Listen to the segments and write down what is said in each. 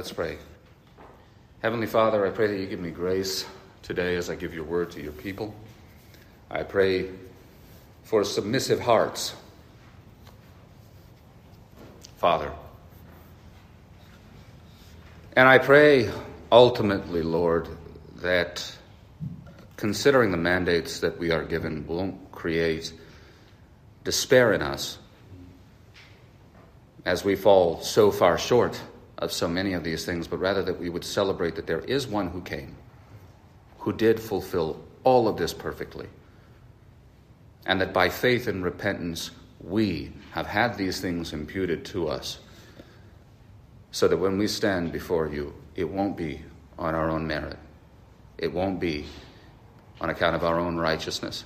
Let's pray. Heavenly Father, I pray that you give me grace today as I give your word to your people. I pray for submissive hearts. Father. And I pray ultimately, Lord, that considering the mandates that we are given won't create despair in us as we fall so far short of so many of these things, but rather that we would celebrate that there is one who came, who did fulfill all of this perfectly, and that by faith and repentance we have had these things imputed to us, so that when we stand before you, it won't be on our own merit, it won't be on account of our own righteousness.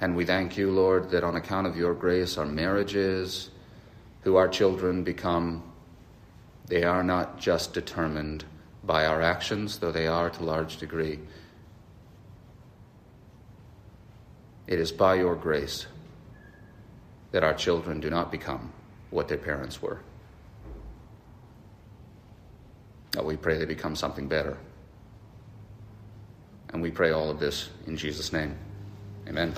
And we thank you, Lord, that on account of your grace, our marriages, who our children become, they are not just determined by our actions, though they are to a large degree. It is by your grace that our children do not become what their parents were. That we pray they become something better. And we pray all of this in Jesus' name. Amen.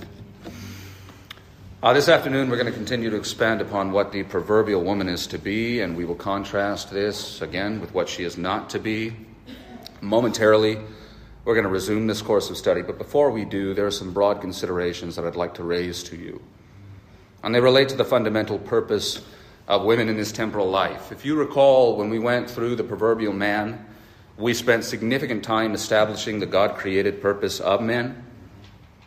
Uh, this afternoon, we're going to continue to expand upon what the proverbial woman is to be, and we will contrast this again with what she is not to be. Momentarily, we're going to resume this course of study, but before we do, there are some broad considerations that I'd like to raise to you. And they relate to the fundamental purpose of women in this temporal life. If you recall, when we went through the proverbial man, we spent significant time establishing the God created purpose of men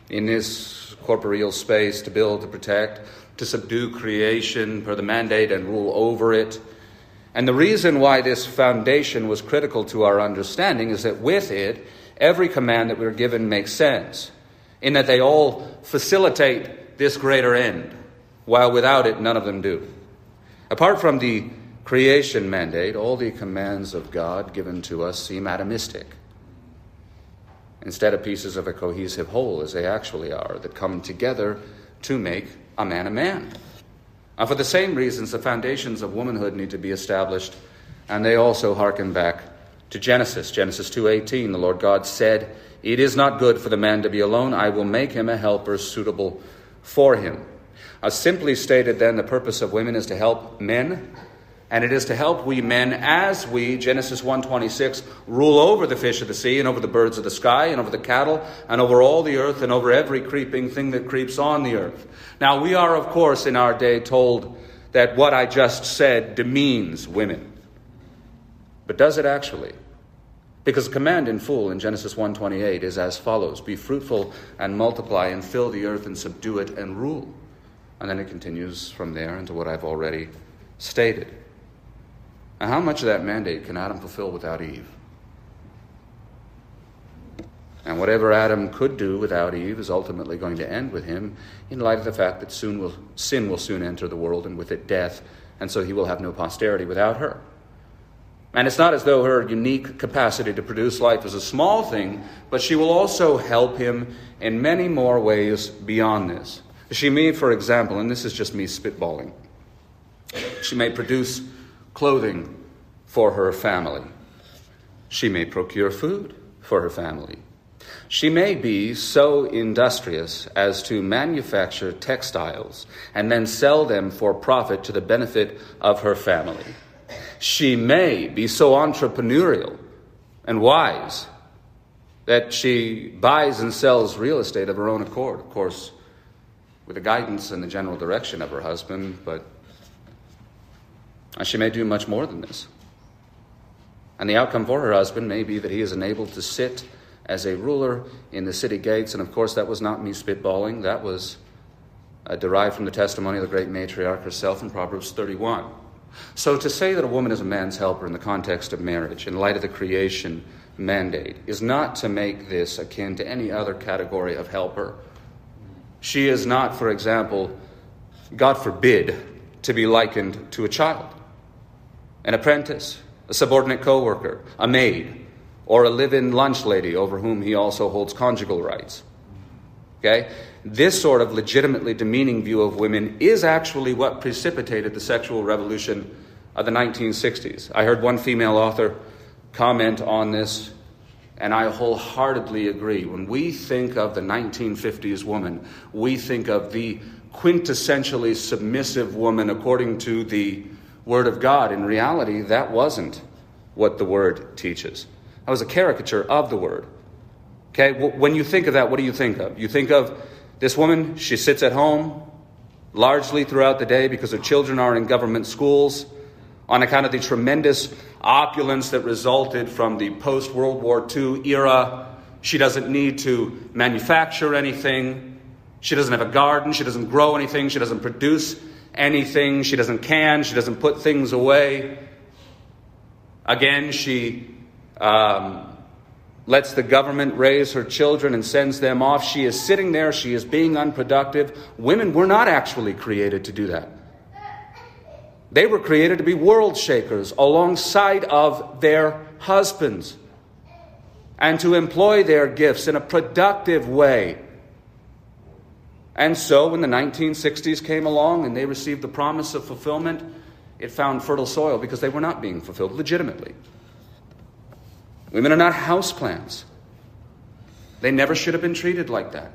in this corporeal space to build, to protect, to subdue creation per the mandate and rule over it. And the reason why this foundation was critical to our understanding is that with it, every command that we are given makes sense, in that they all facilitate this greater end, while without it, none of them do. Apart from the creation mandate, all the commands of God given to us seem atomistic instead of pieces of a cohesive whole, as they actually are, that come together to make a man a man. And for the same reasons, the foundations of womanhood need to be established, and they also hearken back to Genesis. Genesis 2:18, the Lord God said, "It is not good for the man to be alone. I will make him a helper suitable for him." As simply stated, then, the purpose of women is to help men and it is to help we men as we genesis 1.26 rule over the fish of the sea and over the birds of the sky and over the cattle and over all the earth and over every creeping thing that creeps on the earth. Now we are of course in our day told that what i just said demeans women. But does it actually? Because the command in full in genesis 1.28 is as follows. Be fruitful and multiply and fill the earth and subdue it and rule. And then it continues from there into what i've already stated and how much of that mandate can Adam fulfill without Eve? And whatever Adam could do without Eve is ultimately going to end with him in light of the fact that soon will, sin will soon enter the world and with it death, and so he will have no posterity without her. And it's not as though her unique capacity to produce life is a small thing, but she will also help him in many more ways beyond this. She may, for example, and this is just me spitballing, she may produce clothing for her family. She may procure food for her family. She may be so industrious as to manufacture textiles and then sell them for profit to the benefit of her family. She may be so entrepreneurial and wise that she buys and sells real estate of her own accord, of course, with the guidance and the general direction of her husband, but she may do much more than this. And the outcome for her husband may be that he is enabled to sit as a ruler in the city gates. And of course, that was not me spitballing, that was uh, derived from the testimony of the great matriarch herself in Proverbs 31. So to say that a woman is a man's helper in the context of marriage, in light of the creation mandate, is not to make this akin to any other category of helper. She is not, for example, God forbid, to be likened to a child, an apprentice, a subordinate co worker, a maid, or a live in lunch lady over whom he also holds conjugal rights. Okay? This sort of legitimately demeaning view of women is actually what precipitated the sexual revolution of the 1960s. I heard one female author comment on this, and I wholeheartedly agree. When we think of the 1950s woman, we think of the quintessentially submissive woman according to the Word of God. In reality, that wasn't what the Word teaches. That was a caricature of the Word. Okay, when you think of that, what do you think of? You think of this woman, she sits at home largely throughout the day because her children are in government schools on account of the tremendous opulence that resulted from the post World War II era. She doesn't need to manufacture anything. She doesn't have a garden. She doesn't grow anything. She doesn't produce anything. She doesn't can. She doesn't put things away. Again, she um, lets the government raise her children and sends them off. She is sitting there. She is being unproductive. Women were not actually created to do that. They were created to be world shakers alongside of their husbands and to employ their gifts in a productive way. And so, when the 1960s came along and they received the promise of fulfillment, it found fertile soil because they were not being fulfilled legitimately. Women are not houseplants. They never should have been treated like that.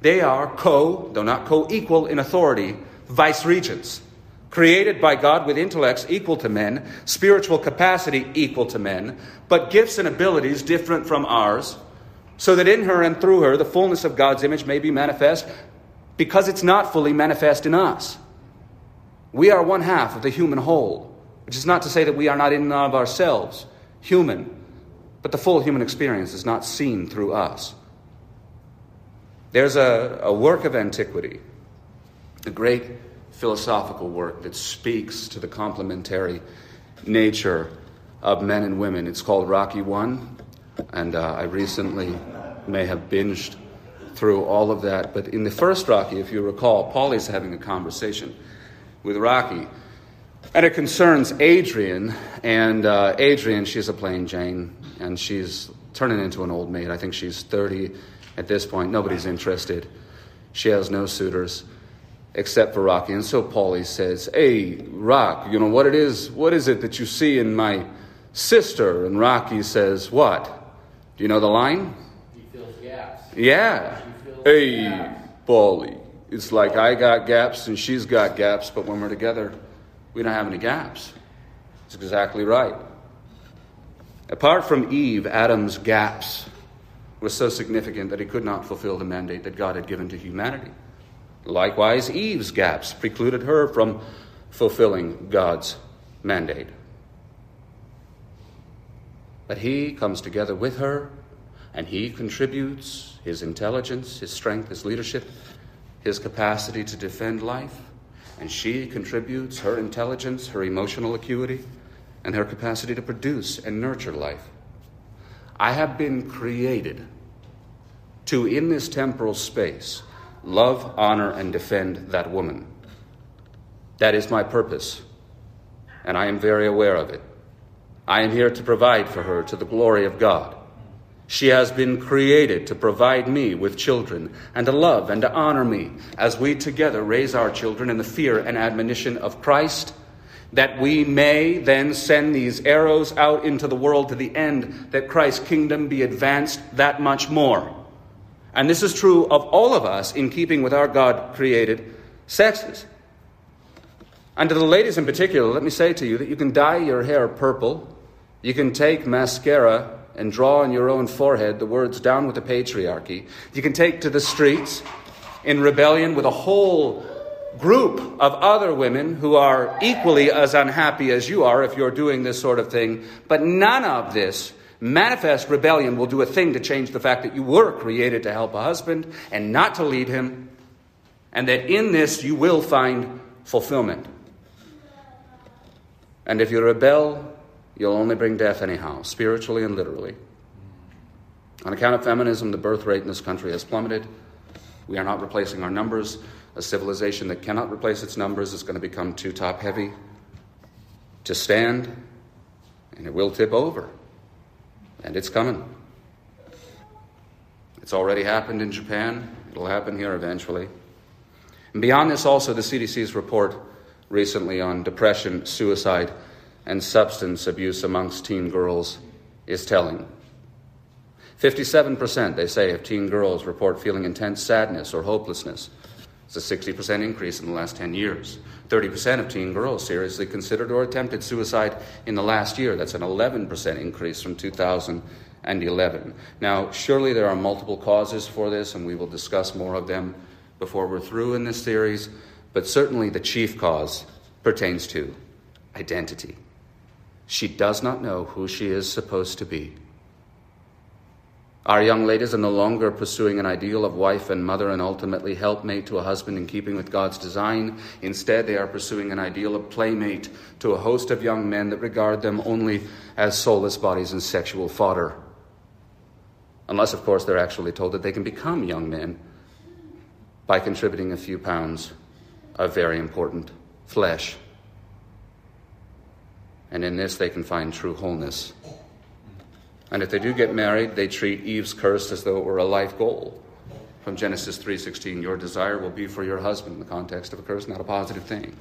They are co, though not co equal in authority, vice regents created by God with intellects equal to men, spiritual capacity equal to men, but gifts and abilities different from ours, so that in her and through her the fullness of God's image may be manifest, because it's not fully manifest in us. We are one half of the human whole, which is not to say that we are not in and of ourselves human, but the full human experience is not seen through us. There's a, a work of antiquity, the great philosophical work that speaks to the complementary nature of men and women. It's called Rocky One, and uh, I recently may have binged through all of that. But in the first Rocky, if you recall, Paulie's having a conversation with Rocky, and it concerns Adrian. And uh, Adrian, she's a plain Jane, and she's turning into an old maid. I think she's 30 at this point. Nobody's interested. She has no suitors except for Rocky. And so Paulie says, Hey, Rock, you know what it is? What is it that you see in my sister? And Rocky says, What? Do you know the line? He fills gaps. Yeah. Hey, Paulie. It's like I got gaps and she's got gaps, but when we're together, we don't have any gaps. It's exactly right. Apart from Eve, Adam's gaps were so significant that he could not fulfill the mandate that God had given to humanity. Likewise, Eve's gaps precluded her from fulfilling God's mandate. But he comes together with her and he contributes his intelligence, his strength, his leadership, his capacity to defend life. And she contributes her intelligence, her emotional acuity, and her capacity to produce and nurture life. I have been created to, in this temporal space, love, honor, and defend that woman. That is my purpose, and I am very aware of it. I am here to provide for her to the glory of God. She has been created to provide me with children and to love and to honor me as we together raise our children in the fear and admonition of Christ, that we may then send these arrows out into the world to the end that Christ's kingdom be advanced that much more And this is true of all of us in keeping with our God created sexes. And to the ladies in particular, let me say to you that you can dye your hair purple, you can take mascara and draw on your own forehead the words down with the patriarchy, you can take to the streets in rebellion with a whole group of other women who are equally as unhappy as you are if you're doing this sort of thing, but none of this manifest rebellion will do a thing to change the fact that you were created to help a husband and not to lead him, and that in this you will find fulfillment. And if you rebel, you'll only bring death anyhow, spiritually and literally. On account of feminism, the birth rate in this country has plummeted. We are not replacing our numbers. A civilization that cannot replace its numbers is going to become too top heavy to stand, and it will tip over. And it's coming. It's already happened in Japan, it'll happen here eventually. And beyond this, also, the CDC's report recently on depression, suicide, and substance abuse amongst teen girls is telling. 57%, they say, of teen girls report feeling intense sadness or hopelessness. It's a 60% increase in the last 10 years. 30% of teen girls seriously considered or attempted suicide in the last year. That's an 11% increase from 2011. Now, surely there are multiple causes for this, and we will discuss more of them before we're through in this series, but certainly the chief cause pertains to identity. She does not know who she is supposed to be. Our young ladies are no longer pursuing an ideal of wife and mother and ultimately helpmate to a husband in keeping with God's design. Instead, they are pursuing an ideal of playmate to a host of young men that regard them only as soulless bodies and sexual fodder. Unless, of course, they're actually told that they can become young men by contributing a few pounds of very important flesh. And in this, they can find true wholeness. And if they do get married, they treat Eve's curse as though it were a life goal. From Genesis 3:16, your desire will be for your husband in the context of a curse, not a positive thing.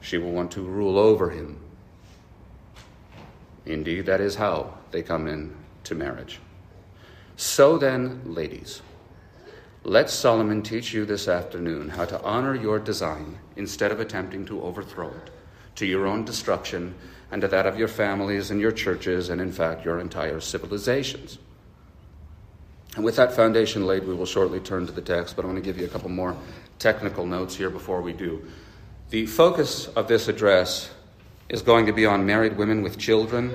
She will want to rule over him. Indeed, that is how they come in to marriage. So then, ladies, let Solomon teach you this afternoon how to honor your design instead of attempting to overthrow it to your own destruction and to that of your families and your churches, and in fact, your entire civilizations. And with that foundation laid, we will shortly turn to the text, but I want to give you a couple more technical notes here before we do. The focus of this address is going to be on married women with children,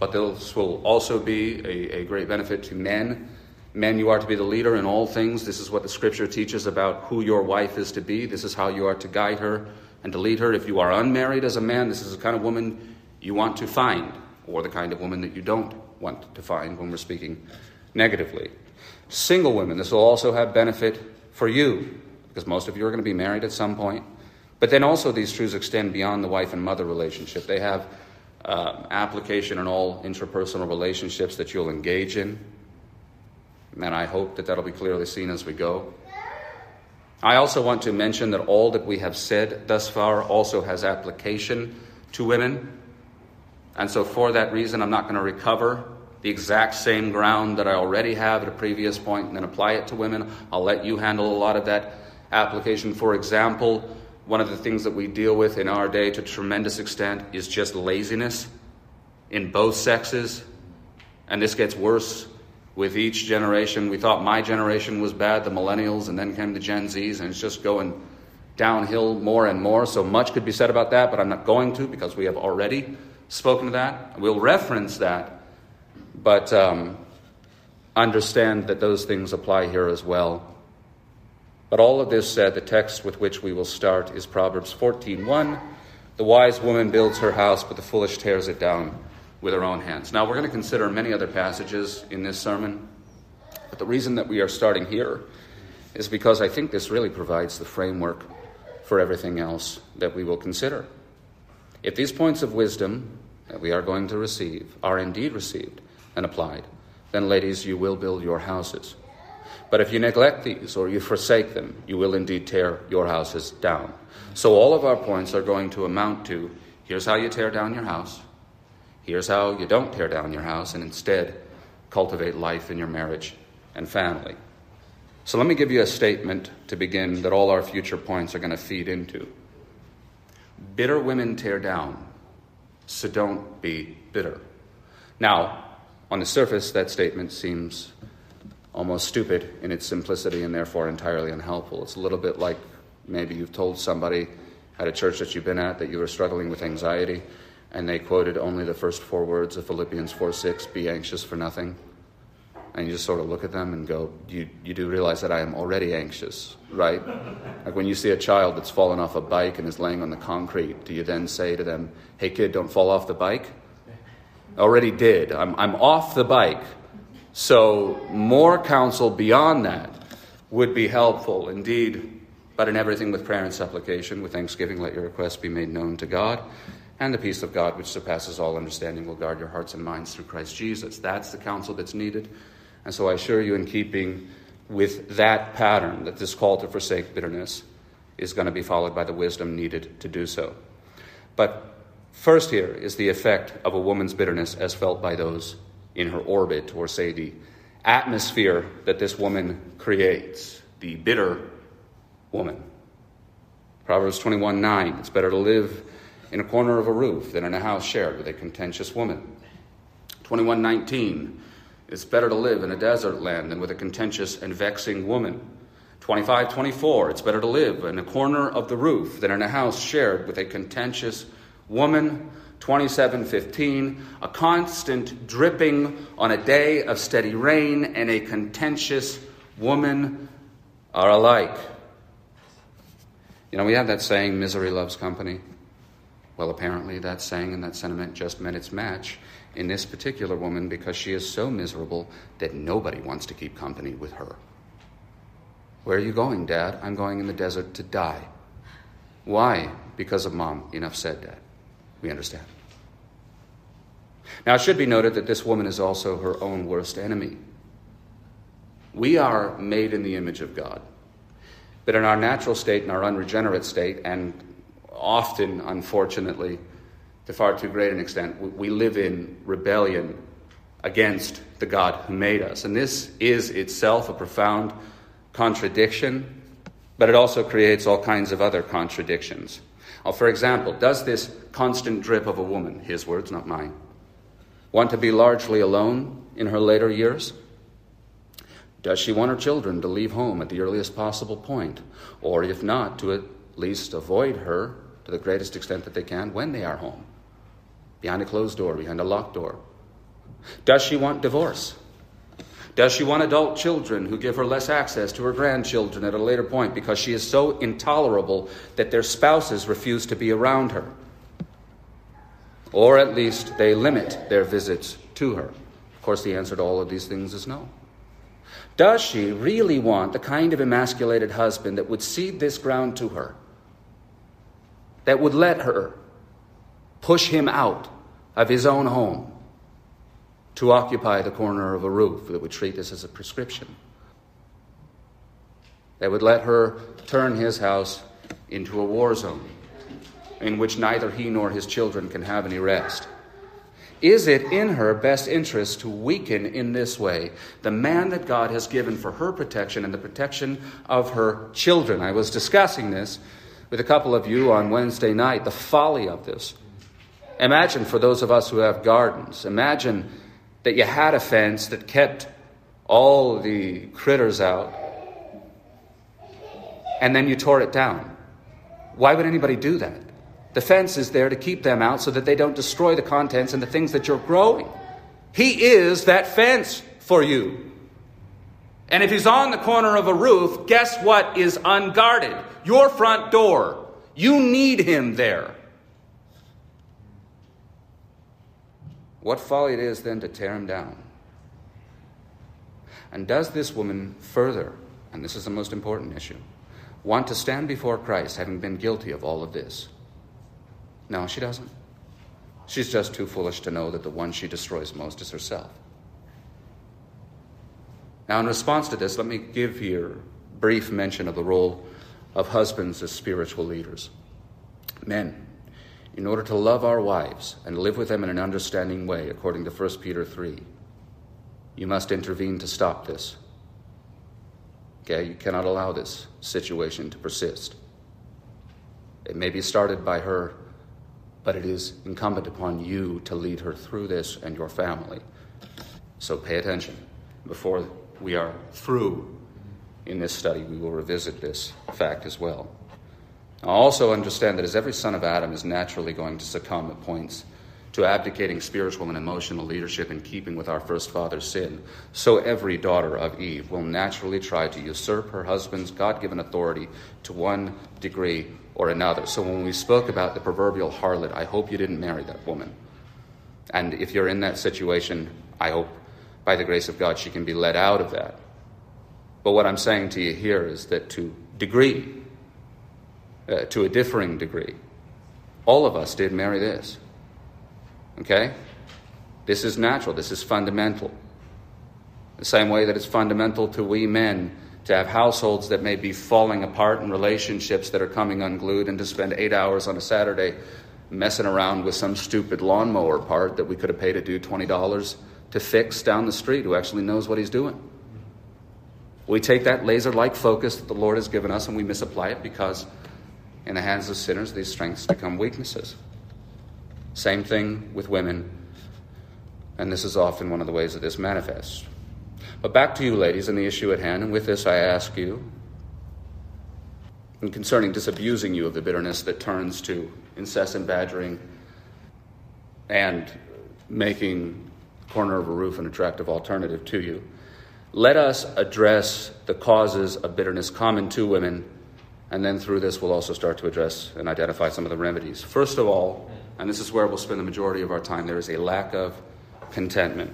but this will also be a, a great benefit to men. Men, you are to be the leader in all things. This is what the scripture teaches about who your wife is to be. This is how you are to guide her and to lead her. If you are unmarried as a man, this is the kind of woman you want to find, or the kind of woman that you don't want to find when we're speaking negatively. Single women, this will also have benefit for you, because most of you are going to be married at some point. But then also, these truths extend beyond the wife and mother relationship. They have uh, application in all interpersonal relationships that you'll engage in. And I hope that that'll be clearly seen as we go. I also want to mention that all that we have said thus far also has application to women. And so, for that reason, I'm not going to recover the exact same ground that I already have at a previous point and then apply it to women. I'll let you handle a lot of that application. For example, one of the things that we deal with in our day to tremendous extent is just laziness in both sexes. And this gets worse with each generation. We thought my generation was bad, the millennials, and then came the Gen Zs, and it's just going downhill more and more. So much could be said about that, but I'm not going to because we have already spoken to that. We'll reference that, but um, understand that those things apply here as well. But all of this said, the text with which we will start is Proverbs 14:1. The wise woman builds her house, but the foolish tears it down with our own hands. Now, we're going to consider many other passages in this sermon, but the reason that we are starting here is because I think this really provides the framework for everything else that we will consider. If these points of wisdom that we are going to receive are indeed received and applied, then, ladies, you will build your houses. But if you neglect these or you forsake them, you will indeed tear your houses down. So, all of our points are going to amount to here's how you tear down your house, Here's how you don't tear down your house and instead cultivate life in your marriage and family. So let me give you a statement to begin that all our future points are going to feed into. Bitter women tear down, so don't be bitter. Now, on the surface, that statement seems almost stupid in its simplicity and therefore entirely unhelpful. It's a little bit like maybe you've told somebody at a church that you've been at that you were struggling with anxiety and they quoted only the first four words of Philippians 4 6, be anxious for nothing and you just sort of look at them and go, you, you do realize that I am already anxious, right? like when you see a child that's fallen off a bike and is laying on the concrete, do you then say to them, hey kid, don't fall off the bike? Already did. I'm, I'm off the bike. So more counsel beyond that would be helpful indeed. But in everything with prayer and supplication, with thanksgiving, let your requests be made known to God. And the peace of God, which surpasses all understanding, will guard your hearts and minds through Christ Jesus. That's the counsel that's needed. And so I assure you, in keeping with that pattern, that this call to forsake bitterness is going to be followed by the wisdom needed to do so. But first, here is the effect of a woman's bitterness as felt by those in her orbit, or say the atmosphere that this woman creates, the bitter woman. Proverbs 21 9, it's better to live in a corner of a roof than in a house shared with a contentious woman. 2119, it's better to live in a desert land than with a contentious and vexing woman. 25 24, it's better to live in a corner of the roof than in a house shared with a contentious woman. 2715, a constant dripping on a day of steady rain and a contentious woman are alike. You know, we have that saying, misery loves company. Well, apparently, that saying and that sentiment just met its match in this particular woman because she is so miserable that nobody wants to keep company with her. Where are you going, Dad? I'm going in the desert to die. Why? Because of Mom. Enough said, Dad. We understand. Now, it should be noted that this woman is also her own worst enemy. We are made in the image of God. But in our natural state, in our unregenerate state, and often, unfortunately, to far too great an extent, we live in rebellion against the God who made us. And this is itself a profound contradiction, but it also creates all kinds of other contradictions. Well, for example, does this constant drip of a woman, his words, not mine, want to be largely alone in her later years? Does she want her children to leave home at the earliest possible point? Or if not, to at least avoid her to the greatest extent that they can when they are home? behind a closed door, behind a locked door? Does she want divorce? Does she want adult children who give her less access to her grandchildren at a later point because she is so intolerable that their spouses refuse to be around her? Or at least they limit their visits to her. Of course, the answer to all of these things is no. Does she really want the kind of emasculated husband that would cede this ground to her? That would let her push him out of his own home to occupy the corner of a roof that would treat this as a prescription. That would let her turn his house into a war zone in which neither he nor his children can have any rest. Is it in her best interest to weaken in this way the man that God has given for her protection and the protection of her children? I was discussing this with a couple of you on Wednesday night, the folly of this. Imagine for those of us who have gardens, imagine that you had a fence that kept all the critters out and then you tore it down. Why would anybody do that? The fence is there to keep them out so that they don't destroy the contents and the things that you're growing. He is that fence for you. And if he's on the corner of a roof, guess what is unguarded? Your front door. You need him there. What folly it is then to tear him down. And does this woman further, and this is the most important issue, want to stand before Christ having been guilty of all of this? No, she doesn't. She's just too foolish to know that the one she destroys most is herself. Now, in response to this, let me give here brief mention of the role of husbands as spiritual leaders. Men, in order to love our wives and live with them in an understanding way, according to 1 Peter 3, you must intervene to stop this. Okay? You cannot allow this situation to persist. It may be started by her, but it is incumbent upon you to lead her through this and your family. So pay attention. Before we are through in this study, we will revisit this fact as well. I also understand that as every son of Adam is naturally going to succumb at points to abdicating spiritual and emotional leadership in keeping with our first father's sin, so every daughter of Eve will naturally try to usurp her husband's God given authority to one degree or another. So when we spoke about the proverbial harlot, I hope you didn't marry that woman. And if you're in that situation, I hope by the grace of God she can be let out of that. But what I'm saying to you here is that to degree, uh, to a differing degree, all of us did marry this. Okay? This is natural, this is fundamental. The same way that it's fundamental to we men to have households that may be falling apart and relationships that are coming unglued, and to spend eight hours on a Saturday messing around with some stupid lawnmower part that we could have paid a dude $20 to fix down the street who actually knows what he's doing. We take that laser like focus that the Lord has given us and we misapply it because, in the hands of sinners, these strengths become weaknesses. Same thing with women, and this is often one of the ways that this manifests. But back to you, ladies, and the issue at hand, and with this I ask you, and concerning disabusing you of the bitterness that turns to incessant badgering and making corner of a roof an attractive alternative to you, let us address the causes of bitterness common to women, and then through this we'll also start to address and identify some of the remedies. First of all, and this is where we'll spend the majority of our time, there is a lack of contentment.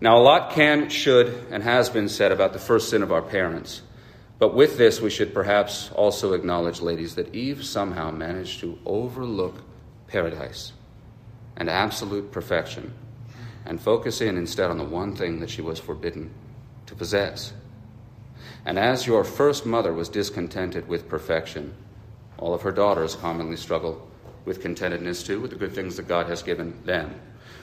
Now, a lot can, should, and has been said about the first sin of our parents. But with this, we should perhaps also acknowledge, ladies, that Eve somehow managed to overlook paradise and absolute perfection and focus in instead on the one thing that she was forbidden to possess. And as your first mother was discontented with perfection, all of her daughters commonly struggle with contentedness too, with the good things that God has given them.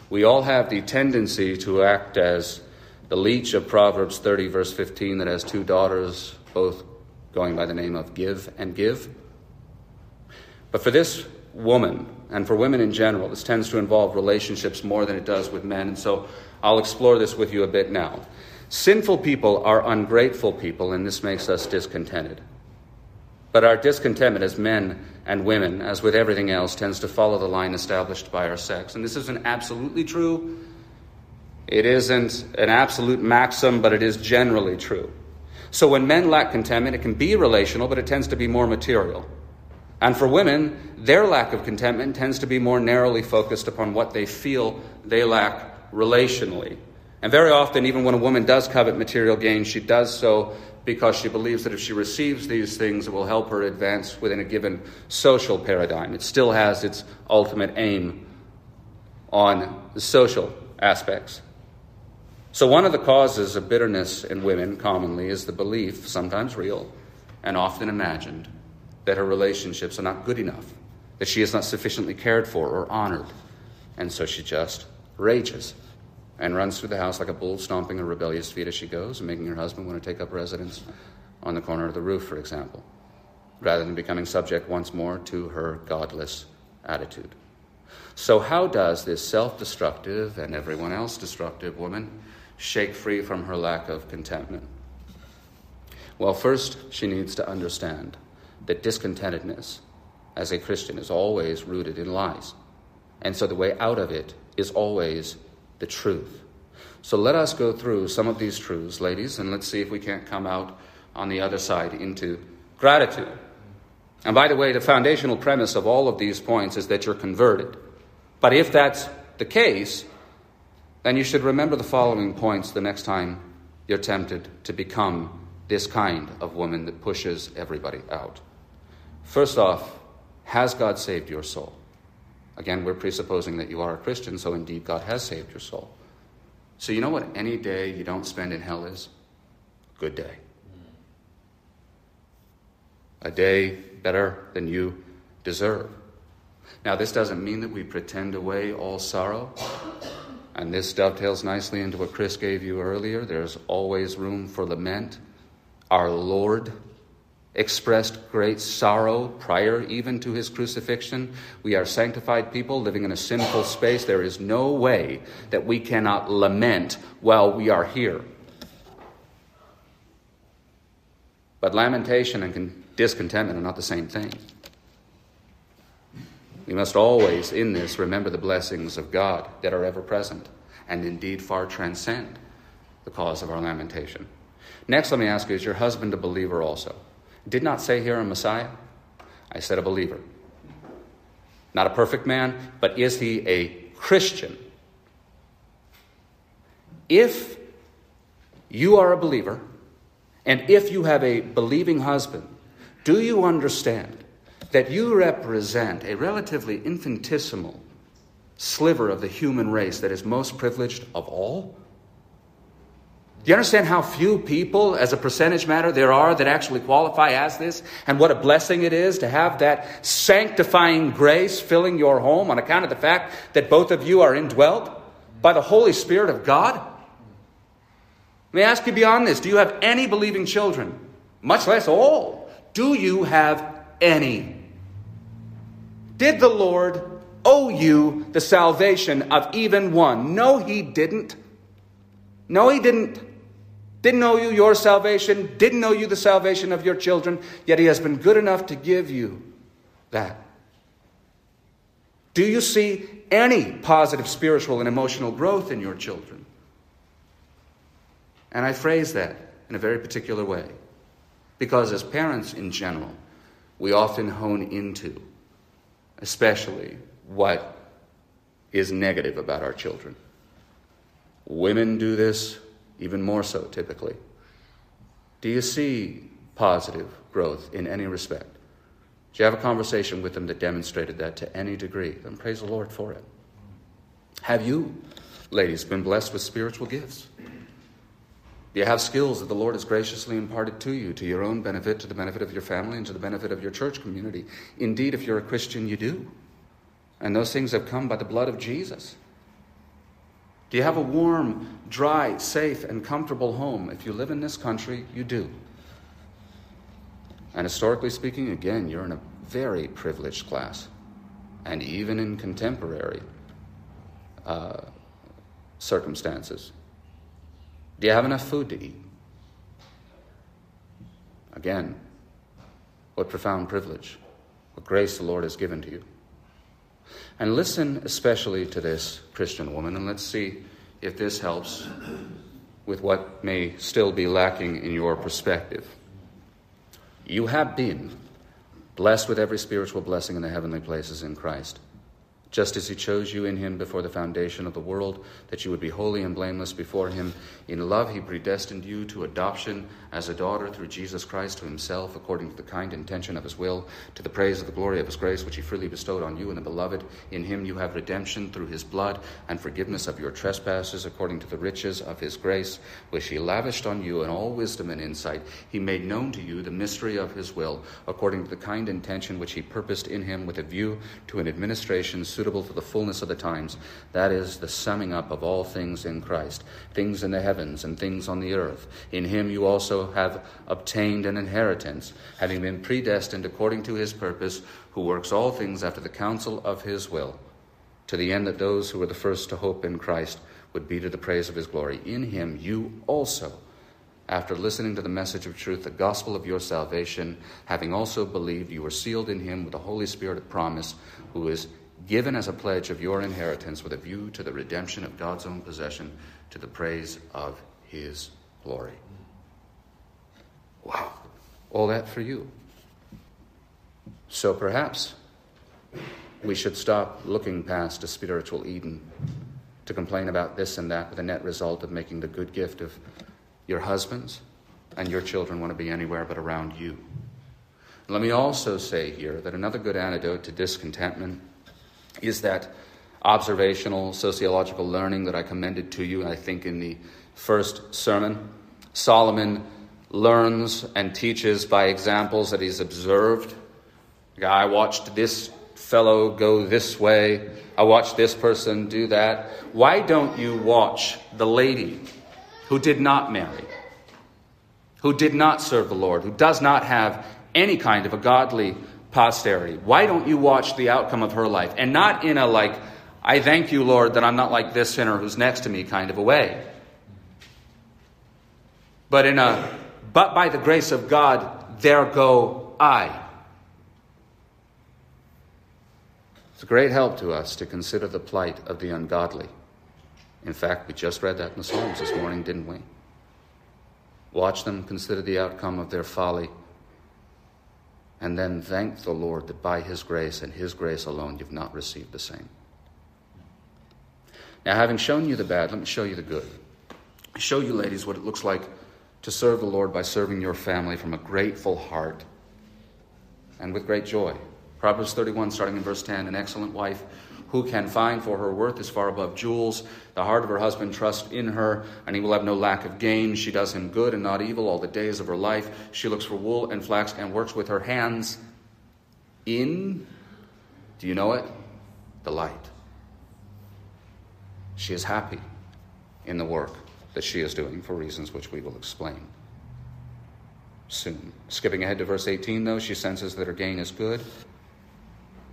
We all have the tendency to act as the leech of Proverbs 30, verse 15, that has two daughters, both going by the name of Give and Give. But for this woman, and for women in general, this tends to involve relationships more than it does with men, and so I'll explore this with you a bit now. Sinful people are ungrateful people, and this makes us discontented. But our discontentment as men and women, as with everything else, tends to follow the line established by our sex. And this isn't absolutely true. It isn't an absolute maxim, but it is generally true. So when men lack contentment, it can be relational, but it tends to be more material. And for women, their lack of contentment tends to be more narrowly focused upon what they feel they lack relationally. And very often, even when a woman does covet material gain, she does so because she believes that if she receives these things, it will help her advance within a given social paradigm. It still has its ultimate aim on the social aspects. So, one of the causes of bitterness in women commonly is the belief, sometimes real and often imagined, that her relationships are not good enough, that she is not sufficiently cared for or honored, and so she just rages and runs through the house like a bull, stomping her rebellious feet as she goes, and making her husband want to take up residence on the corner of the roof, for example, rather than becoming subject once more to her godless attitude. So, how does this self destructive and everyone else destructive woman shake free from her lack of contentment? Well, first, she needs to understand that discontentedness as a Christian is always rooted in lies. And so the way out of it is always the truth. So let us go through some of these truths, ladies, and let's see if we can't come out on the other side into gratitude. And by the way, the foundational premise of all of these points is that you're converted. But if that's the case, then you should remember the following points the next time you're tempted to become this kind of woman that pushes everybody out. First off, has God saved your soul? Again, we're presupposing that you are a Christian, so indeed God has saved your soul. So, you know what any day you don't spend in hell is? Good day. A day better than you deserve. Now, this doesn't mean that we pretend away all sorrow. And this dovetails nicely into what Chris gave you earlier. There's always room for lament, Our Lord expressed great sorrow prior even to his crucifixion. We are sanctified people living in a sinful space. There is no way that we cannot lament while we are here. But lamentation and discontentment are not the same thing. We must always, in this, remember the blessings of God that are ever present and indeed far transcend the cause of our lamentation. Next, let me ask you is your husband a believer also? Did not say here a Messiah. I said a believer. Not a perfect man, but is he a Christian? If you are a believer, and if you have a believing husband, do you understand that you represent a relatively infinitesimal sliver of the human race that is most privileged of all? Do you understand how few people, as a percentage matter, there are that actually qualify as this? And what a blessing it is to have that sanctifying grace filling your home on account of the fact that both of you are indwelt by the Holy Spirit of God? Let me ask you beyond this do you have any believing children? Much less all. Do you have any? Did the Lord owe you the salvation of even one? No, he didn't. No, he didn't. Didn't know you your salvation, didn't know you the salvation of your children, yet he has been good enough to give you that. Do you see any positive spiritual and emotional growth in your children? And I phrase that in a very particular way. Because as parents in general, we often hone into, especially, what is negative about our children. Women do this even more so typically. Do you see positive growth in any respect? Did you have a conversation with them that demonstrated that to any degree? Then praise the Lord for it. Have you, ladies, been blessed with spiritual gifts? Do you have skills that the Lord has graciously imparted to you, to your own benefit, to the benefit of your family, and to the benefit of your church community? Indeed, if you're a Christian, you do. And those things have come by the blood of Jesus. Do you have a warm, dry, safe, and comfortable home? If you live in this country, you do. And historically speaking, again, you're in a very privileged class. And even in contemporary uh, circumstances. Do you have enough food to eat? Again, what profound privilege, what grace the Lord has given to you. And listen especially to this Christian woman, and let's see if this helps with what may still be lacking in your perspective. You have been blessed with every spiritual blessing in the heavenly places in Christ just as he chose you in him before the foundation of the world, that you would be holy and blameless before him. In love, he predestined you to adoption as a daughter through Jesus Christ to himself, according to the kind intention of his will, to the praise of the glory of his grace, which he freely bestowed on you in the beloved. In him you have redemption through his blood and forgiveness of your trespasses, according to the riches of his grace, which he lavished on you in all wisdom and insight. He made known to you the mystery of his will, according to the kind intention which he purposed in him with a view to an administration suitable for the fullness of the times. That is the summing up of all things in Christ, things in the heavens and things on the earth. In him you also have obtained an inheritance, having been predestined according to his purpose, who works all things after the counsel of his will, to the end that those who were the first to hope in Christ would be to the praise of his glory. In him you also after listening to the message of truth, the gospel of your salvation, having also believed, you were sealed in him with the Holy Spirit of promise, who is given as a pledge of your inheritance with a view to the redemption of God's own possession to the praise of his glory. Wow. All that for you. So perhaps we should stop looking past a spiritual Eden to complain about this and that with the net result of making the good gift of your husbands and your children want to be anywhere but around you. Let me also say here that another good antidote to discontentment is that observational sociological learning that I commended to you, I think, in the first sermon. Solomon learns and teaches by examples that he's observed. I watched this fellow go this way. I watched this person do that. Why don't you watch the lady who did not marry? who did not serve the Lord, who does not have any kind of a godly posterity. Why don't you watch the outcome of her life? And not in a like, I thank you, Lord, that I'm not like this sinner who's next to me kind of a way. But in a, but by the grace of God, there go I. It's a great help to us to consider the plight of the ungodly. In fact, we just read that in the Psalms this morning, didn't we? Watch them, consider the outcome of their folly, and then thank the Lord that by His grace and His grace alone you've not received the same. Now, having shown you the bad, let me show you the good. I show you, ladies, what it looks like to serve the Lord by serving your family from a grateful heart and with great joy. Proverbs 31, starting in verse 10 An excellent wife who can find for her worth is far above jewels. The heart of her husband trusts in her, and he will have no lack of gain. She does him good and not evil all the days of her life. She looks for wool and flax and works with her hands in, do you know it? The light. She is happy in the work that she is doing for reasons which we will explain soon. Skipping ahead to verse 18, though, she senses that her gain is good.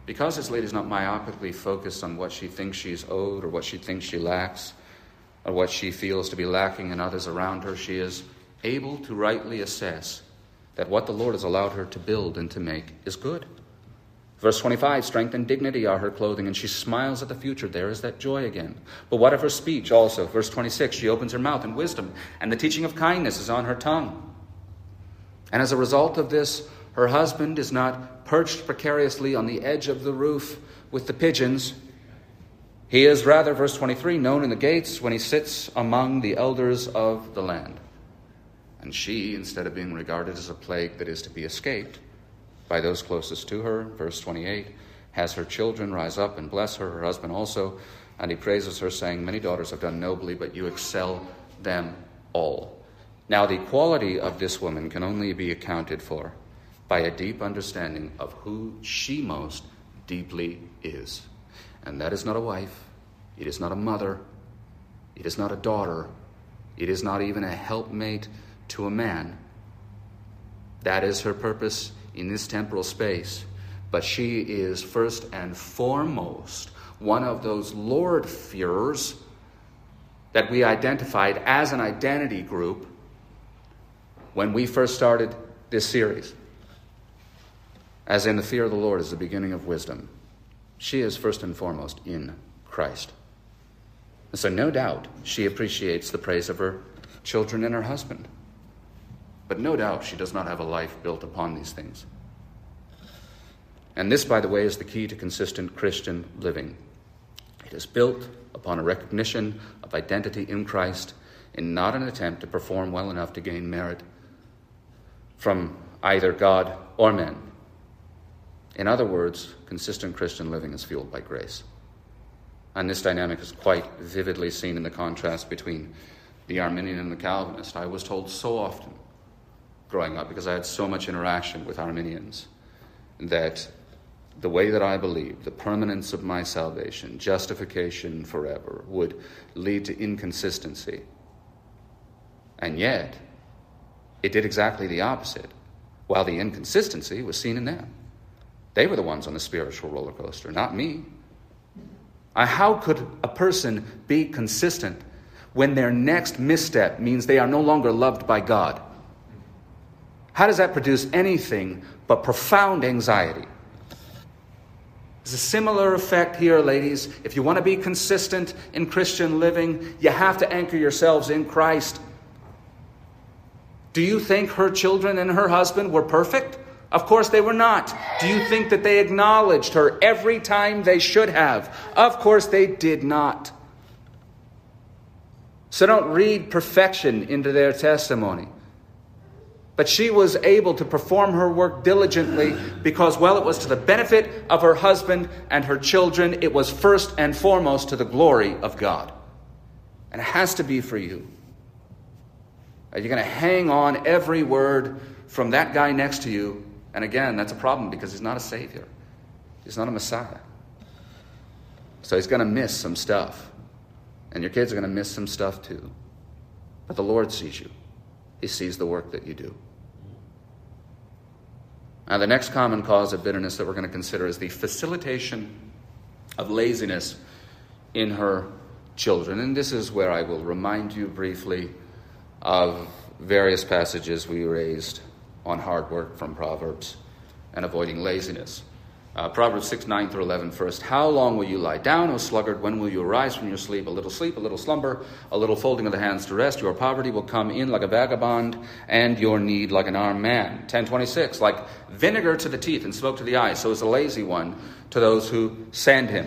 Because this lady is not myopically focused on what she thinks she's owed or what she thinks she lacks or what she feels to be lacking in others around her, she is able to rightly assess that what the Lord has allowed her to build and to make is good. Verse 25, strength and dignity are her clothing, and she smiles at the future. There is that joy again. But what of her speech also? Verse 26, she opens her mouth in wisdom, and the teaching of kindness is on her tongue. And as a result of this, her husband is not perched precariously on the edge of the roof with the pigeons. He is rather, verse 23, known in the gates when he sits among the elders of the land. And she, instead of being regarded as a plague that is to be escaped by those closest to her, verse 28, has her children rise up and bless her, her husband also, and he praises her, saying, Many daughters have done nobly, but you excel them all. Now, the quality of this woman can only be accounted for by a deep understanding of who she most deeply is. And that is not a wife, it is not a mother, it is not a daughter, it is not even a helpmate to a man. That is her purpose in this temporal space. But she is first and foremost one of those Lord fearers that we identified as an identity group when we first started this series as in the fear of the Lord is the beginning of wisdom. She is first and foremost in Christ. And so, no doubt, she appreciates the praise of her children and her husband. But no doubt, she does not have a life built upon these things. And this, by the way, is the key to consistent Christian living. It is built upon a recognition of identity in Christ and not an attempt to perform well enough to gain merit from either God or men. In other words, consistent Christian living is fueled by grace. And this dynamic is quite vividly seen in the contrast between the Arminian and the Calvinist. I was told so often growing up, because I had so much interaction with Arminians, that the way that I believed, the permanence of my salvation, justification forever, would lead to inconsistency. And yet, it did exactly the opposite, while the inconsistency was seen in them. They were the ones on the spiritual roller coaster, not me. How could a person be consistent when their next misstep means they are no longer loved by God? How does that produce anything but profound anxiety? There's a similar effect here, ladies. If you want to be consistent in Christian living, you have to anchor yourselves in Christ. Do you think her children and her husband were perfect? Of course, they were not. Do you think that they acknowledged her every time they should have? Of course, they did not. So don't read perfection into their testimony. But she was able to perform her work diligently because, well, it was to the benefit of her husband and her children. It was first and foremost to the glory of God. And it has to be for you. Are you going to hang on every word from that guy next to you and again, that's a problem because he's not a Savior, he's not a Messiah. So he's going to miss some stuff. And your kids are going to miss some stuff too. But the Lord sees you. He sees the work that you do. Now, the next common cause of bitterness that we're going to consider is the facilitation of laziness in her children. And this is where I will remind you briefly of various passages we raised on hard work from Proverbs and avoiding laziness. Uh, Proverbs 6, 9 through 11 first. How long will you lie down, O sluggard? When will you arise from your sleep? A little sleep, a little slumber, a little folding of the hands to rest. Your poverty will come in like a vagabond, and your need like an armed man. 1026. Like vinegar to the teeth and smoke to the eyes, so is the lazy one to those who send him.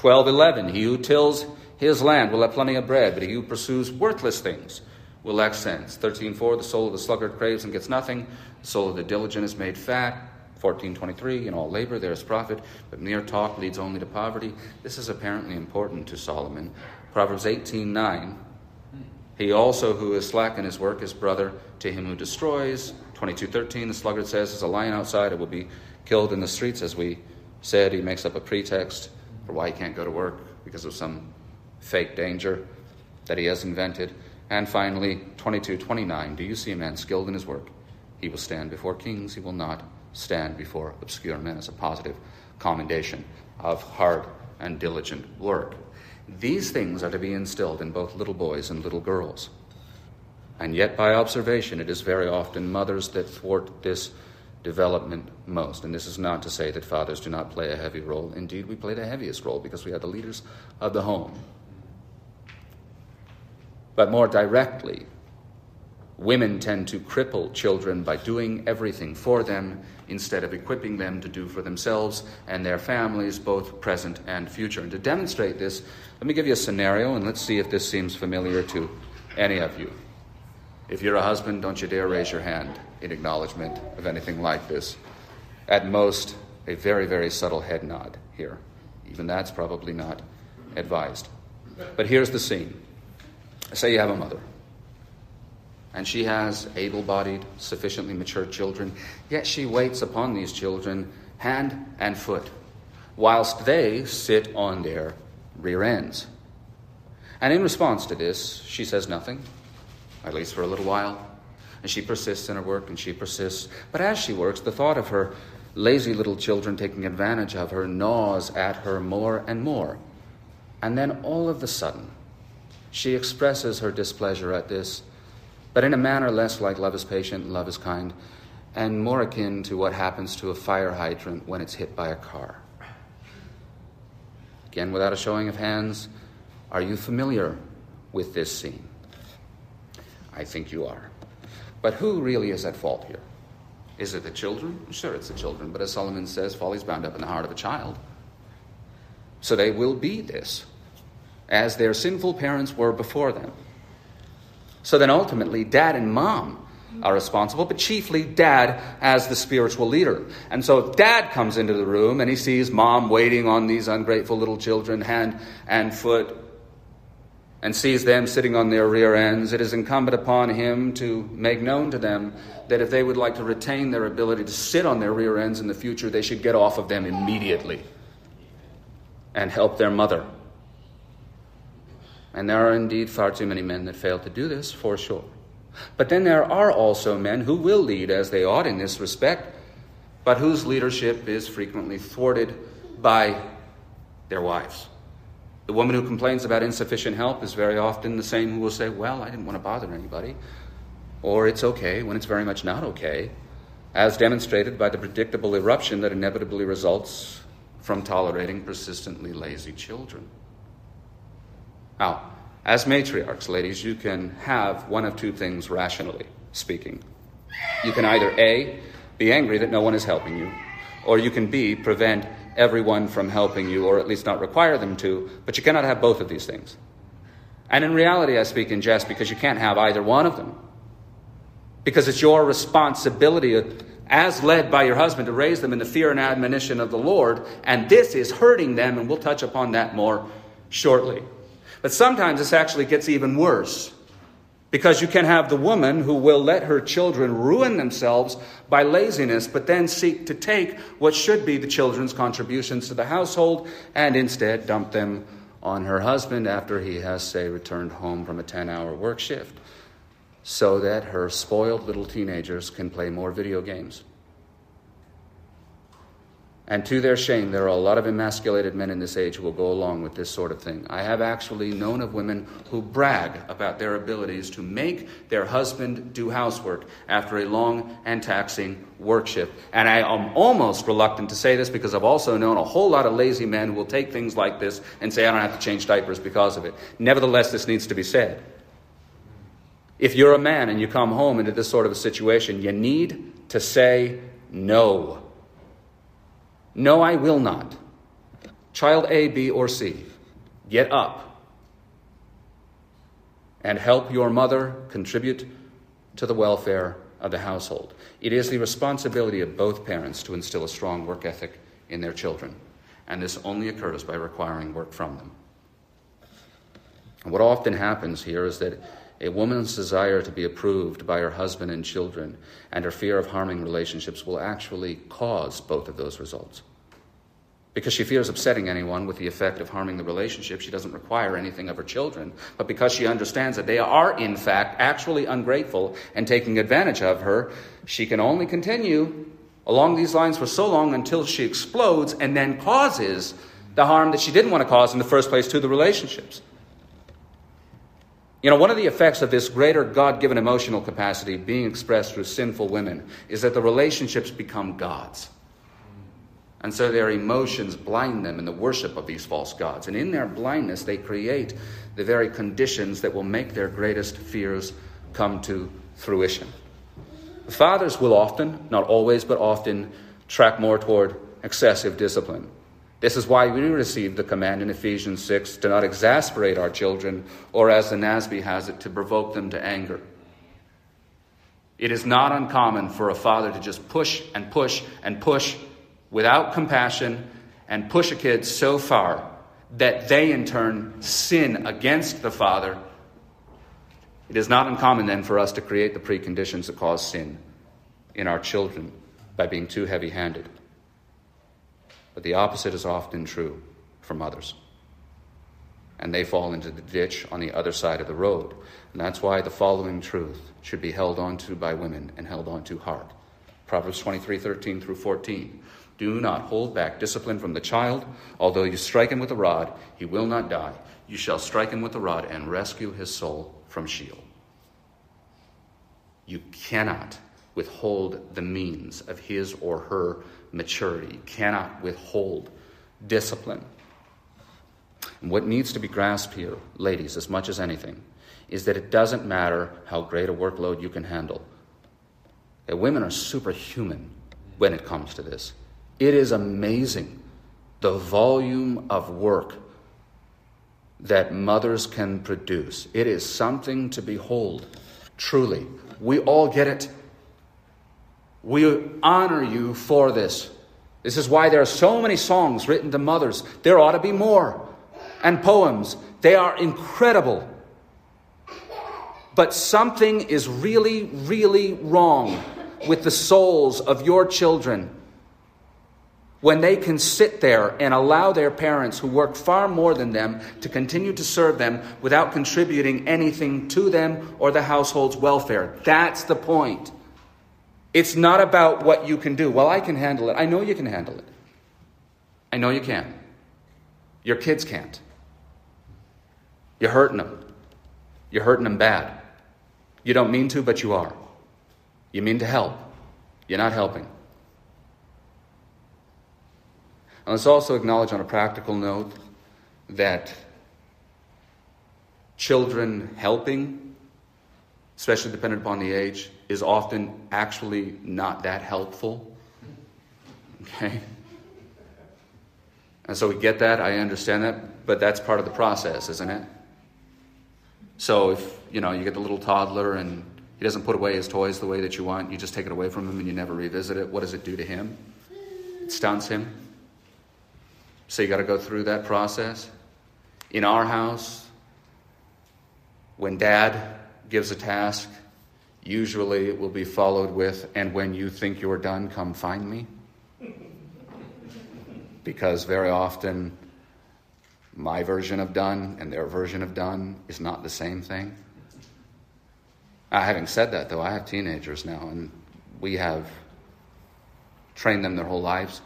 1211. He who tills his land will have plenty of bread, but he who pursues worthless things will lack sense. 13.4. The soul of the sluggard craves and gets nothing. The soul of the diligent is made fat. 1423 in all labor there is profit but mere talk leads only to poverty this is apparently important to solomon proverbs 18:9 he also who is slack in his work is brother to him who destroys 22:13 the sluggard says as a lion outside it will be killed in the streets as we said he makes up a pretext for why he can't go to work because of some fake danger that he has invented and finally 22:29 do you see a man skilled in his work he will stand before kings he will not stand before obscure men as a positive commendation of hard and diligent work. These things are to be instilled in both little boys and little girls. And yet, by observation, it is very often mothers that thwart this development most. And this is not to say that fathers do not play a heavy role. Indeed, we play the heaviest role because we are the leaders of the home. But more directly, Women tend to cripple children by doing everything for them instead of equipping them to do for themselves and their families, both present and future. And to demonstrate this, let me give you a scenario and let's see if this seems familiar to any of you. If you're a husband, don't you dare raise your hand in acknowledgement of anything like this. At most, a very, very subtle head nod here. Even that's probably not advised. But here's the scene. Say you have a mother and she has able bodied, sufficiently mature children, yet she waits upon these children hand and foot, whilst they sit on their rear ends. And in response to this, she says nothing, at least for a little while. And she persists in her work and she persists. But as she works, the thought of her lazy little children taking advantage of her gnaws at her more and more. And then all of a sudden, she expresses her displeasure at this but in a manner less like love is patient love is kind, and more akin to what happens to a fire hydrant when it's hit by a car. Again, without a showing of hands, are you familiar with this scene? I think you are. But who really is at fault here? Is it the children? Sure, it's the children, but as Solomon says, folly is bound up in the heart of a child. So they will be this, as their sinful parents were before them. So then ultimately, dad and mom are responsible, but chiefly dad as the spiritual leader. And so if dad comes into the room and he sees mom waiting on these ungrateful little children, hand and foot, and sees them sitting on their rear ends, it is incumbent upon him to make known to them that if they would like to retain their ability to sit on their rear ends in the future, they should get off of them immediately and help their mother and there are indeed far too many men that fail to do this, for sure. But then there are also men who will lead as they ought in this respect, but whose leadership is frequently thwarted by their wives. The woman who complains about insufficient help is very often the same who will say, Well, I didn't want to bother anybody. Or it's okay when it's very much not okay, as demonstrated by the predictable eruption that inevitably results from tolerating persistently lazy children. Now, as matriarchs, ladies, you can have one of two things rationally speaking. You can either A, be angry that no one is helping you, or you can B, prevent everyone from helping you, or at least not require them to, but you cannot have both of these things. And in reality, I speak in jest because you can't have either one of them. Because it's your responsibility, uh, as led by your husband, to raise them in the fear and admonition of the Lord, and this is hurting them, and we'll touch upon that more shortly. But sometimes this actually gets even worse. Because you can have the woman who will let her children ruin themselves by laziness, but then seek to take what should be the children's contributions to the household and instead dump them on her husband after he has, say, returned home from a 10 hour work shift. so that her spoiled little teenagers can play more video games. And to their shame, there are a lot of emasculated men in this age who will go along with this sort of thing. I have actually known of women who brag about their abilities to make their husband do housework after a long and taxing work shift. And I am almost reluctant to say this because I've also known a whole lot of lazy men who will take things like this and say, I don't have to change diapers because of it. Nevertheless, this needs to be said. If you're a man and you come home into this sort of a situation, you need to say no. No, I will not. Child A, B, or C, get up and help your mother contribute to the welfare of the household. It is the responsibility of both parents to instill a strong work ethic in their children, and this only occurs by requiring work from them. And what often happens here is that a woman's desire to be approved by her husband and children and her fear of harming relationships will actually cause both of those results. Because she fears upsetting anyone with the effect of harming the relationship, she doesn't require anything of her children. But because she understands that they are, in fact, actually ungrateful and taking advantage of her, she can only continue along these lines for so long until she explodes and then causes the harm that she didn't want to cause in the first place to the relationships. You know, one of the effects of this greater God given emotional capacity being expressed through sinful women is that the relationships become gods. And so their emotions blind them in the worship of these false gods. And in their blindness, they create the very conditions that will make their greatest fears come to fruition. Fathers will often, not always, but often, track more toward excessive discipline. This is why we received the command in Ephesians 6 to not exasperate our children, or as the NASB has it, to provoke them to anger. It is not uncommon for a father to just push and push and push without compassion and push a kid so far that they in turn sin against the father. It is not uncommon then for us to create the preconditions that cause sin in our children by being too heavy handed. But the opposite is often true for mothers. And they fall into the ditch on the other side of the road. And that's why the following truth should be held onto by women and held onto hard. Proverbs 23 13 through 14. Do not hold back discipline from the child. Although you strike him with a rod, he will not die. You shall strike him with a rod and rescue his soul from Sheol. You cannot withhold the means of his or her maturity, cannot withhold discipline. And what needs to be grasped here, ladies, as much as anything, is that it doesn't matter how great a workload you can handle. That women are superhuman when it comes to this. It is amazing the volume of work that mothers can produce. It is something to behold, truly. We all get it. We honor you for this. This is why there are so many songs written to mothers. There ought to be more. And poems. They are incredible. But something is really, really wrong with the souls of your children when they can sit there and allow their parents, who work far more than them, to continue to serve them without contributing anything to them or the household's welfare. That's the point. It's not about what you can do. Well, I can handle it. I know you can handle it. I know you can. Your kids can't. You're hurting them. You're hurting them bad. You don't mean to, but you are. You mean to help. You're not helping. And let's also acknowledge on a practical note that children helping, especially dependent upon the age, is often actually not that helpful. Okay? And so we get that, I understand that, but that's part of the process, isn't it? So if, you know, you get the little toddler and he doesn't put away his toys the way that you want, you just take it away from him and you never revisit it, what does it do to him? It stunts him. So you got to go through that process. In our house, when dad gives a task, Usually it will be followed with, and when you think you're done, come find me. Because very often my version of done and their version of done is not the same thing. Uh, having said that, though, I have teenagers now, and we have trained them their whole lives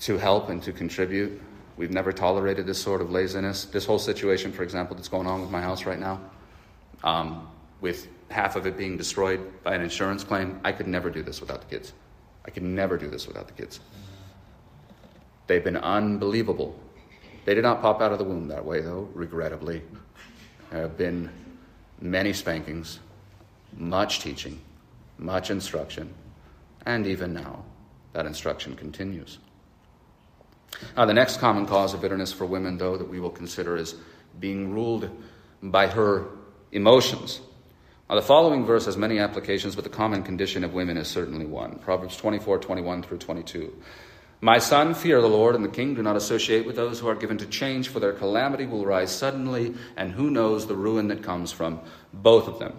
to help and to contribute. We've never tolerated this sort of laziness. This whole situation, for example, that's going on with my house right now, um, with half of it being destroyed by an insurance claim, I could never do this without the kids. I could never do this without the kids. They've been unbelievable. They did not pop out of the womb that way, though, regrettably. There have been many spankings, much teaching, much instruction, and even now, that instruction continues. Now, the next common cause of bitterness for women, though, that we will consider is being ruled by her emotions. Now, the following verse has many applications, but the common condition of women is certainly one. Proverbs 24, 21 through 22. My son, fear the Lord and the king. Do not associate with those who are given to change, for their calamity will rise suddenly, and who knows the ruin that comes from both of them.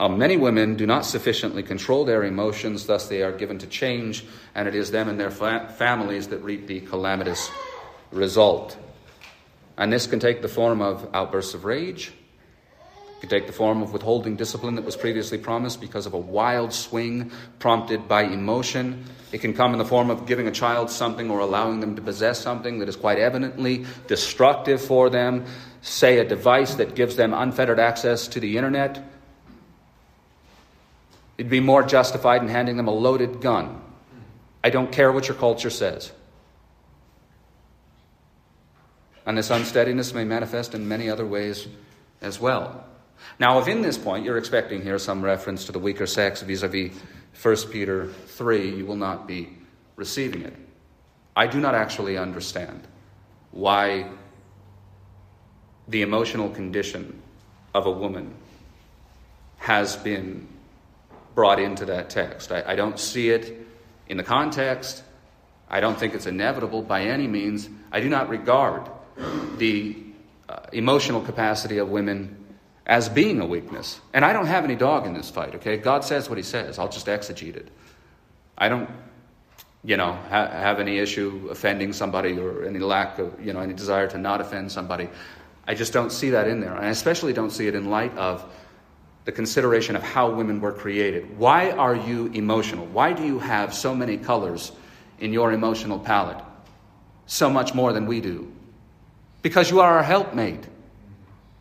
Uh, many women do not sufficiently control their emotions, thus, they are given to change, and it is them and their fa- families that reap the calamitous result. And this can take the form of outbursts of rage, it can take the form of withholding discipline that was previously promised because of a wild swing prompted by emotion. It can come in the form of giving a child something or allowing them to possess something that is quite evidently destructive for them, say a device that gives them unfettered access to the internet. It'd be more justified in handing them a loaded gun. I don't care what your culture says. And this unsteadiness may manifest in many other ways as well. Now, if in this point you're expecting here some reference to the weaker sex vis a vis 1 Peter 3, you will not be receiving it. I do not actually understand why the emotional condition of a woman has been brought into that text. I, I, don't see it in the context. I don't think it's inevitable by any means. I do not regard the uh, emotional capacity of women as being a weakness. And I don't have any dog in this fight, okay? God says what He says. I'll just exegete it. I don't, you know, ha- have any issue offending somebody or any lack of, you know, any desire to not offend somebody. I just don't see that in there. And I especially don't see it in light of the consideration of how women were created. Why are you emotional? Why do you have so many colors in your emotional palette? So much more than we do. Because you are our helpmate.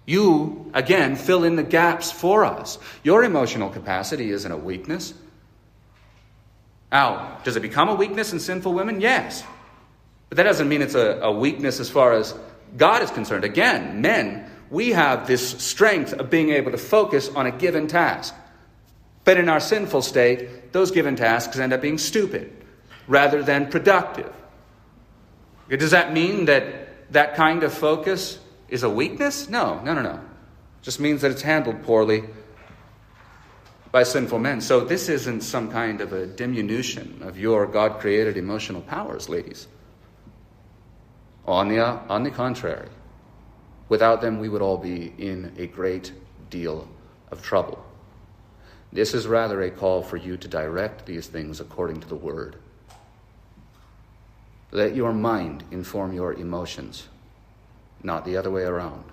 You, again, fill in the gaps for us. Your emotional capacity isn't a weakness. Now, does it become a weakness in sinful women? Yes. But that doesn't mean it's a, a weakness as far as God is concerned. Again, men, we have this strength of being able to focus on a given task. But in our sinful state, those given tasks end up being stupid rather than productive. Does that mean that that kind of focus is a weakness? No, no, no, no. Just means that it's handled poorly by sinful men. So this isn't some kind of a diminution of your God created emotional powers, ladies. On the, on the contrary, without them, we would all be in a great deal of trouble. This is rather a call for you to direct these things according to the Word. Let your mind inform your emotions not the other way around.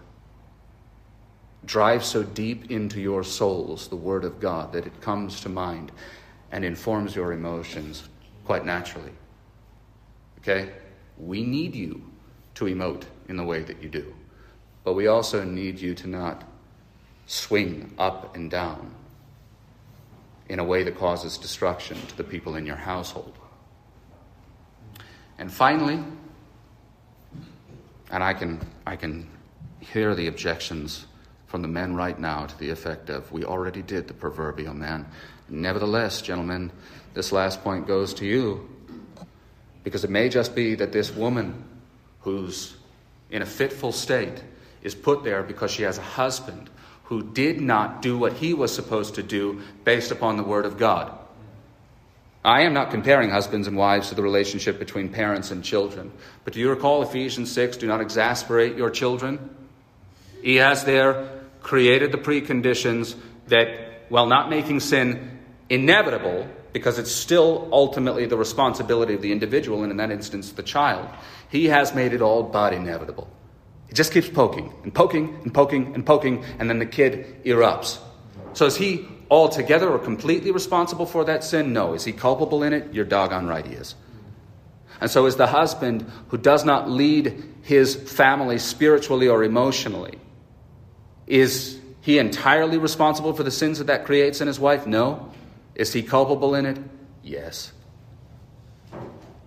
Drive so deep into your souls the Word of God that it comes to mind and informs your emotions quite naturally. Okay? We need you to emote in the way that you do, but we also need you to not swing up and down in a way that causes destruction to the people in your household. And finally, and I can, I can hear the objections from the men right now to the effect of, we already did the proverbial man. Nevertheless, gentlemen, this last point goes to you. Because it may just be that this woman who's in a fitful state is put there because she has a husband who did not do what he was supposed to do based upon the Word of God. I am not comparing husbands and wives to the relationship between parents and children. But do you recall Ephesians 6 do not exasperate your children? He has there created the preconditions that, while not making sin inevitable, because it's still ultimately the responsibility of the individual, and in that instance, the child, he has made it all but inevitable. He just keeps poking and poking and poking and poking, and then the kid erupts. So is he altogether or completely responsible for that sin? No. Is he culpable in it? You're doggone right he is. And so is the husband who does not lead his family spiritually or emotionally. Is he entirely responsible for the sins that that creates in his wife? No. Is he culpable in it? Yes.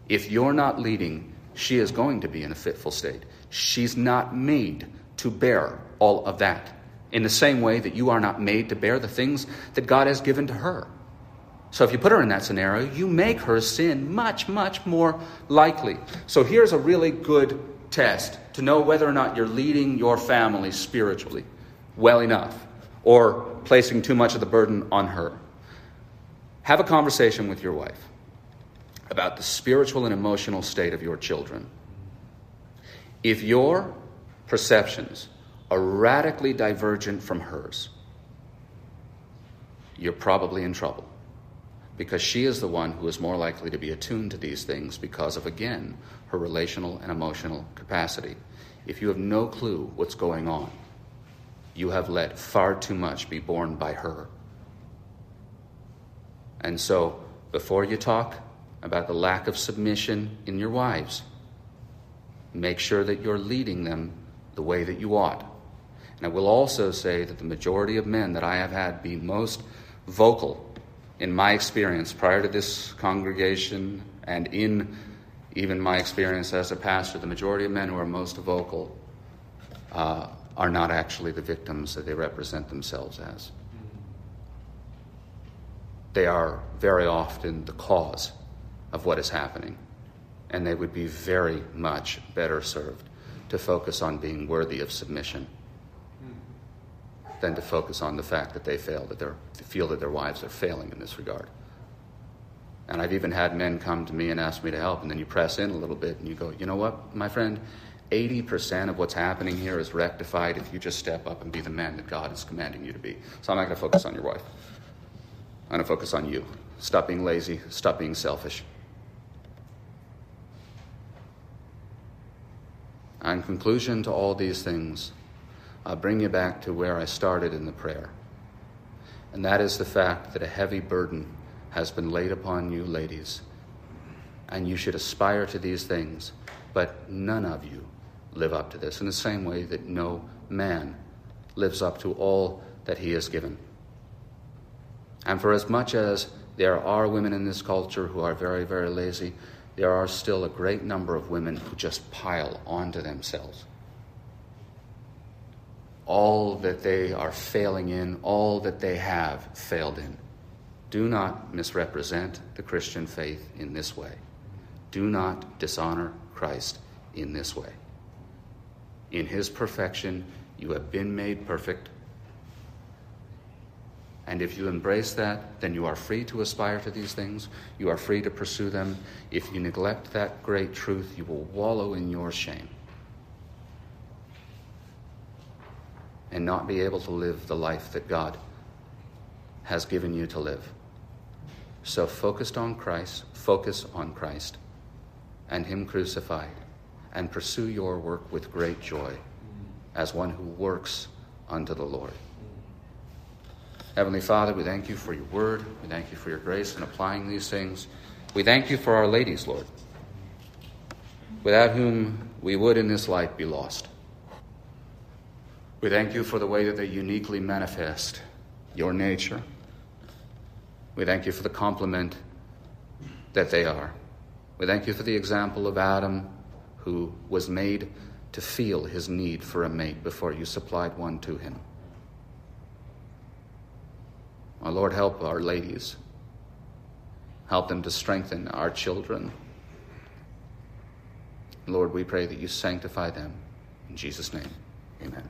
If you're not leading, she is going to be in a fitful state. She's not made to bear all of that in the same way that you are not made to bear the things that God has given to her. So if you put her in that scenario, you make her sin much, much more likely. So here's a really good test to know whether or not you're leading your family spiritually well enough or placing too much of the burden on her. Have a conversation with your wife about the spiritual and emotional state of your children. If your perceptions are radically divergent from hers, you're probably in trouble because she is the one who is more likely to be attuned to these things because of, again, her relational and emotional capacity. If you have no clue what's going on, you have let far too much be borne by her. And so, before you talk about the lack of submission in your wives, make sure that you're leading them the way that you ought. And I will also say that the majority of men that I have had be most vocal in my experience prior to this congregation and in even my experience as a pastor, the majority of men who are most vocal uh, are not actually the victims that they represent themselves as. They are very often the cause of what is happening, and they would be very much better served to focus on being worthy of submission than to focus on the fact that they fail, that they feel that their wives are failing in this regard. And I've even had men come to me and ask me to help, and then you press in a little bit and you go, you know what, my friend, 80% of what's happening here is rectified if you just step up and be the man that God is commanding you to be. So I'm not going to focus on your wife. I'm going to focus on you. Stop being lazy, stop being selfish. In conclusion to all these things, I'll bring you back to where I started in the prayer. And that is the fact that a heavy burden has been laid upon you, ladies. And you should aspire to these things, but none of you live up to this in the same way that no man lives up to all that he has given. And for as much as there are women in this culture who are very, very lazy, there are still a great number of women who just pile onto themselves all that they are failing in, all that they have failed in. Do not misrepresent the Christian faith in this way. Do not dishonor Christ in this way. In his perfection, you have been made perfect. And if you embrace that, then you are free to aspire to these things. You are free to pursue them. If you neglect that great truth, you will wallow in your shame. And not be able to live the life that God has given you to live. So, focused on Christ, focus on Christ and Him crucified, and pursue your work with great joy as one who works unto the Lord. Heavenly Father, we thank you for your word. We thank you for your grace in applying these things. We thank you for our ladies, Lord, without whom we would in this life be lost. We thank you for the way that they uniquely manifest your nature. We thank you for the complement that they are. We thank you for the example of Adam, who was made to feel his need for a mate before you supplied one to him. Our Lord, help our ladies. Help them to strengthen our children. Lord, we pray that you sanctify them. In Jesus' name, amen.